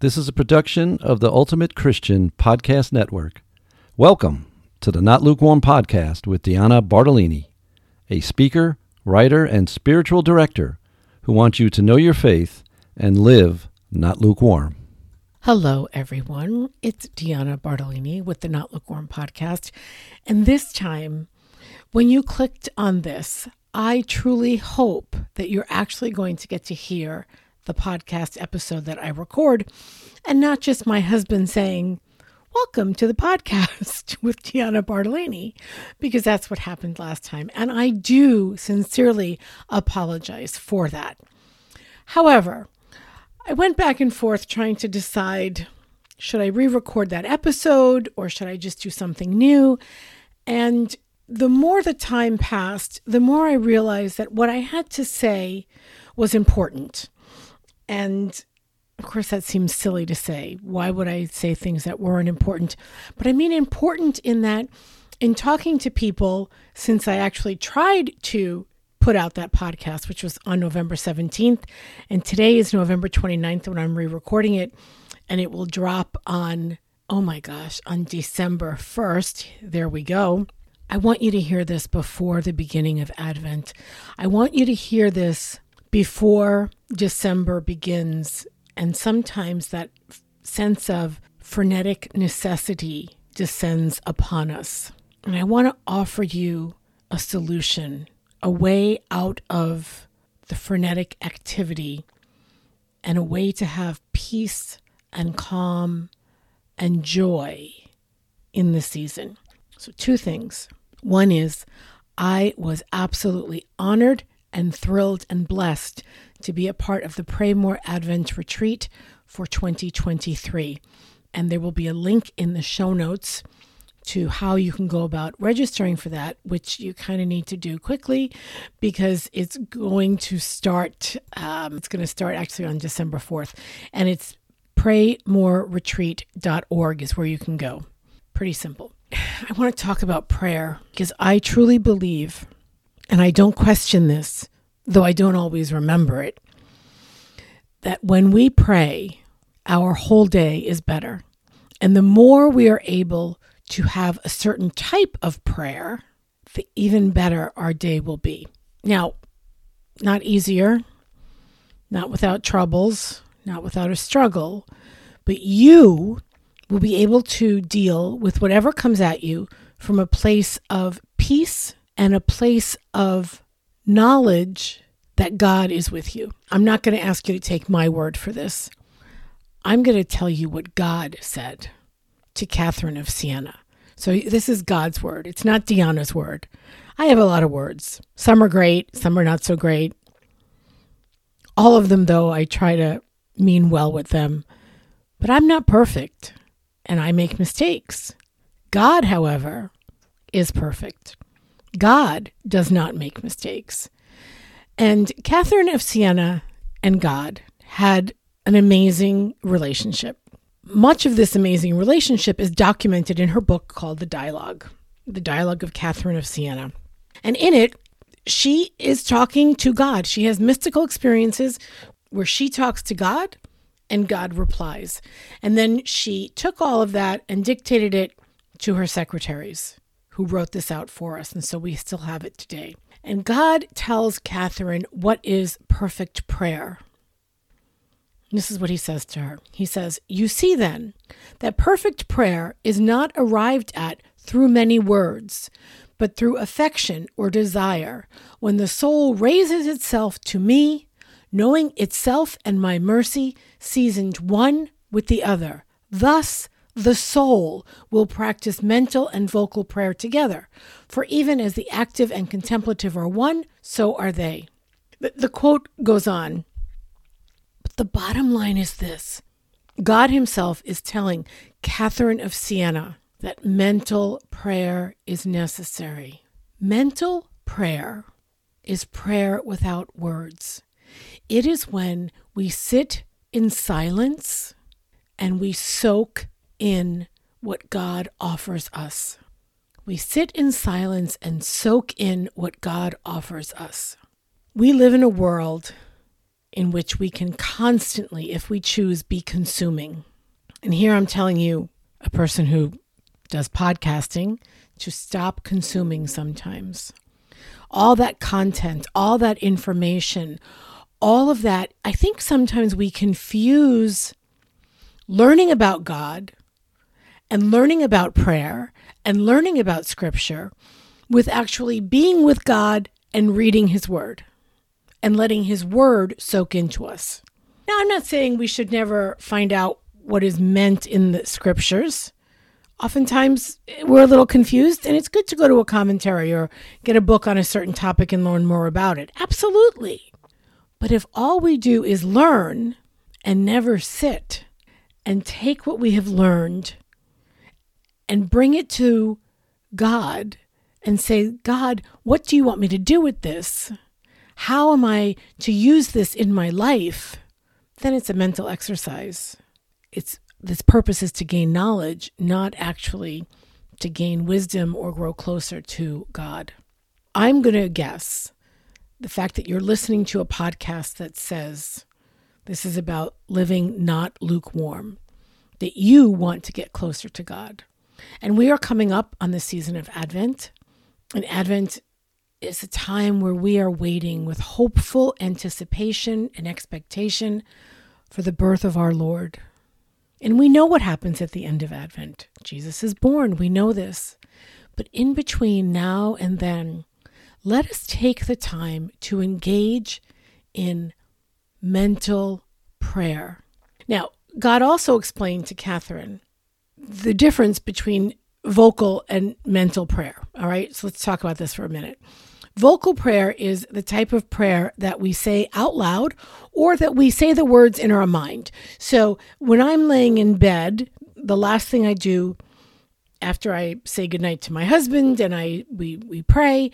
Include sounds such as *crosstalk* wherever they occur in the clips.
This is a production of the Ultimate Christian Podcast Network. Welcome to the Not Lukewarm Podcast with Diana Bartolini, a speaker, writer, and spiritual director who wants you to know your faith and live not lukewarm. Hello, everyone. It's Diana Bartolini with the Not Lukewarm Podcast. And this time, when you clicked on this, I truly hope that you're actually going to get to hear the podcast episode that I record, and not just my husband saying, Welcome to the podcast *laughs* with Deanna Bartolini, because that's what happened last time. And I do sincerely apologize for that. However, I went back and forth trying to decide should I re record that episode or should I just do something new? And the more the time passed, the more I realized that what I had to say was important. And of course, that seems silly to say. Why would I say things that weren't important? But I mean important in that, in talking to people, since I actually tried to put out that podcast, which was on November 17th, and today is November 29th when I'm re recording it, and it will drop on, oh my gosh, on December 1st. There we go. I want you to hear this before the beginning of Advent. I want you to hear this before December begins, and sometimes that sense of frenetic necessity descends upon us. And I want to offer you a solution, a way out of the frenetic activity, and a way to have peace and calm and joy in the season. So, two things. One is, I was absolutely honored and thrilled and blessed to be a part of the Pray More Advent Retreat for 2023. And there will be a link in the show notes to how you can go about registering for that, which you kind of need to do quickly because it's going to start. Um, it's going to start actually on December 4th. And it's praymoreretreat.org is where you can go. Pretty simple. *sighs* I want to talk about prayer because I truly believe and I don't question this, though I don't always remember it, that when we pray, our whole day is better. And the more we are able to have a certain type of prayer, the even better our day will be. Now, not easier, not without troubles, not without a struggle, but you will be able to deal with whatever comes at you from a place of peace and a place of knowledge that God is with you. I'm not going to ask you to take my word for this. I'm going to tell you what God said to Catherine of Siena. So this is God's word. It's not Diana's word. I have a lot of words. Some are great, some are not so great. All of them, though, I try to mean well with them. But I'm not perfect and I make mistakes. God, however, is perfect. God does not make mistakes. And Catherine of Siena and God had an amazing relationship. Much of this amazing relationship is documented in her book called The Dialogue, The Dialogue of Catherine of Siena. And in it, she is talking to God. She has mystical experiences where she talks to God and God replies. And then she took all of that and dictated it to her secretaries who wrote this out for us. And so we still have it today. And God tells Catherine what is perfect prayer. This is what he says to her. He says, You see then that perfect prayer is not arrived at through many words, but through affection or desire, when the soul raises itself to me, knowing itself and my mercy seasoned one with the other. Thus, the soul will practice mental and vocal prayer together. For even as the active and contemplative are one, so are they. The, the quote goes on, but the bottom line is this God Himself is telling Catherine of Siena that mental prayer is necessary. Mental prayer is prayer without words. It is when we sit in silence and we soak in what God offers us. We sit in silence and soak in what God offers us. We live in a world in which we can constantly, if we choose, be consuming. And here I'm telling you, a person who does podcasting, to stop consuming sometimes. All that content, all that information, all of that, I think sometimes we confuse learning about God and learning about prayer and learning about scripture with actually being with God and reading his word and letting his word soak into us. Now, I'm not saying we should never find out what is meant in the scriptures. Oftentimes, we're a little confused, and it's good to go to a commentary or get a book on a certain topic and learn more about it. Absolutely. But if all we do is learn and never sit and take what we have learned and bring it to God and say, God, what do you want me to do with this? How am I to use this in my life? Then it's a mental exercise. It's this purpose is to gain knowledge, not actually to gain wisdom or grow closer to God. I'm going to guess the fact that you're listening to a podcast that says this is about living not lukewarm, that you want to get closer to God. And we are coming up on the season of Advent. And Advent is a time where we are waiting with hopeful anticipation and expectation for the birth of our Lord. And we know what happens at the end of Advent. Jesus is born. We know this. But in between now and then, let us take the time to engage in mental prayer. Now, God also explained to Catherine the difference between vocal and mental prayer. All right, so let's talk about this for a minute. Vocal prayer is the type of prayer that we say out loud or that we say the words in our mind. So when I'm laying in bed, the last thing I do after I say goodnight to my husband and I we we pray,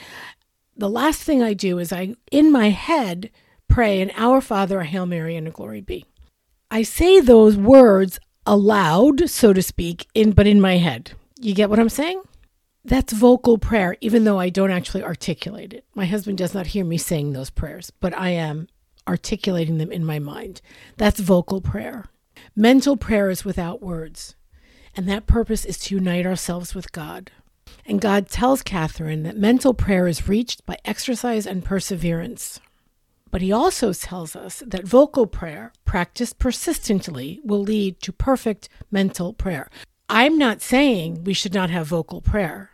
the last thing I do is I in my head pray an Our Father, a Hail Mary, and a Glory be. I say those words aloud, so to speak, in but in my head. You get what I'm saying? That's vocal prayer, even though I don't actually articulate it. My husband does not hear me saying those prayers, but I am articulating them in my mind. That's vocal prayer. Mental prayer is without words, and that purpose is to unite ourselves with God. And God tells Catherine that mental prayer is reached by exercise and perseverance. But he also tells us that vocal prayer, practiced persistently, will lead to perfect mental prayer. I'm not saying we should not have vocal prayer.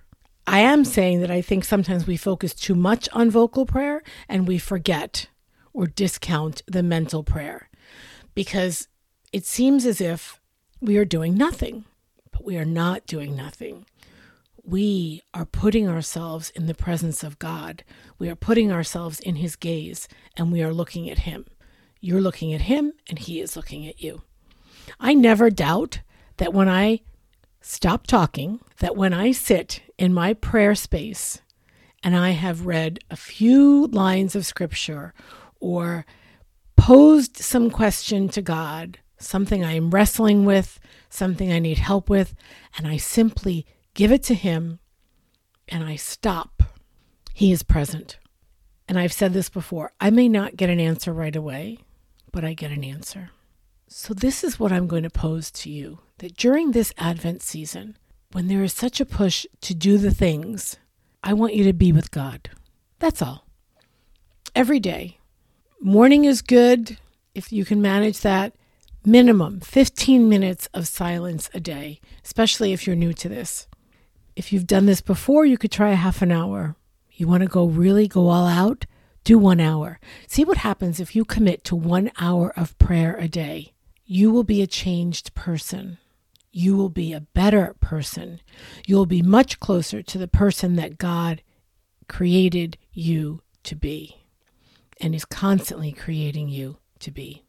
I am saying that I think sometimes we focus too much on vocal prayer and we forget or discount the mental prayer because it seems as if we are doing nothing, but we are not doing nothing. We are putting ourselves in the presence of God. We are putting ourselves in His gaze and we are looking at Him. You're looking at Him and He is looking at you. I never doubt that when I stop talking, that when I sit in my prayer space and I have read a few lines of scripture or posed some question to God, something I am wrestling with, something I need help with, and I simply give it to Him and I stop, He is present. And I've said this before I may not get an answer right away, but I get an answer. So, this is what I'm going to pose to you that during this Advent season, when there is such a push to do the things, I want you to be with God. That's all. Every day. Morning is good if you can manage that. Minimum 15 minutes of silence a day, especially if you're new to this. If you've done this before, you could try a half an hour. You want to go really go all out? Do one hour. See what happens if you commit to one hour of prayer a day you will be a changed person. You will be a better person. You will be much closer to the person that God created you to be and is constantly creating you to be.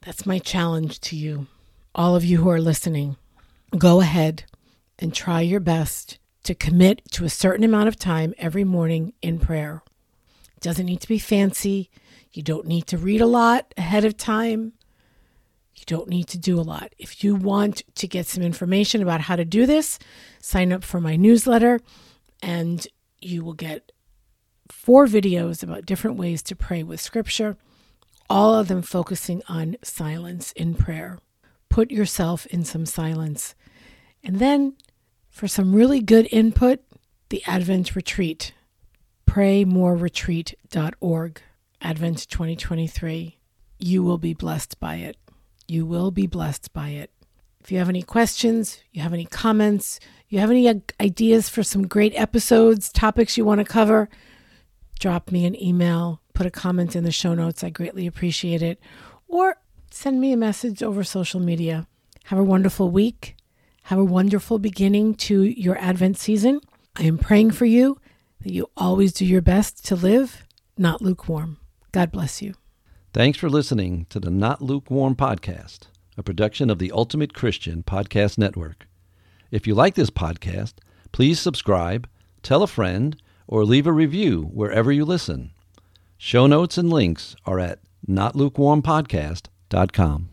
That's my challenge to you, all of you who are listening. Go ahead and try your best to commit to a certain amount of time every morning in prayer. It doesn't need to be fancy. You don't need to read a lot ahead of time. You don't need to do a lot. If you want to get some information about how to do this, sign up for my newsletter and you will get four videos about different ways to pray with scripture. all of them focusing on silence in prayer. Put yourself in some silence. And then, for some really good input, the Advent Retreat. PrayMoreRetreat.org. Advent 2023. You will be blessed by it. You will be blessed by it. If you have any questions, you have any comments, you have any ideas for some great episodes, topics you want to cover, drop me an email, put a comment in the show notes. I greatly appreciate it. Or send me a message over social media. Have a wonderful week. Have a wonderful beginning to your Advent season. I am praying for you that you always do your best to live not lukewarm. God bless you. Thanks for listening to the Not Lukewarm podcast a production of the Ultimate Christian Podcast Network. If you like this podcast, please subscribe, tell a friend, or leave a review wherever you listen. Show notes and links are at notlukewarmpodcast.com.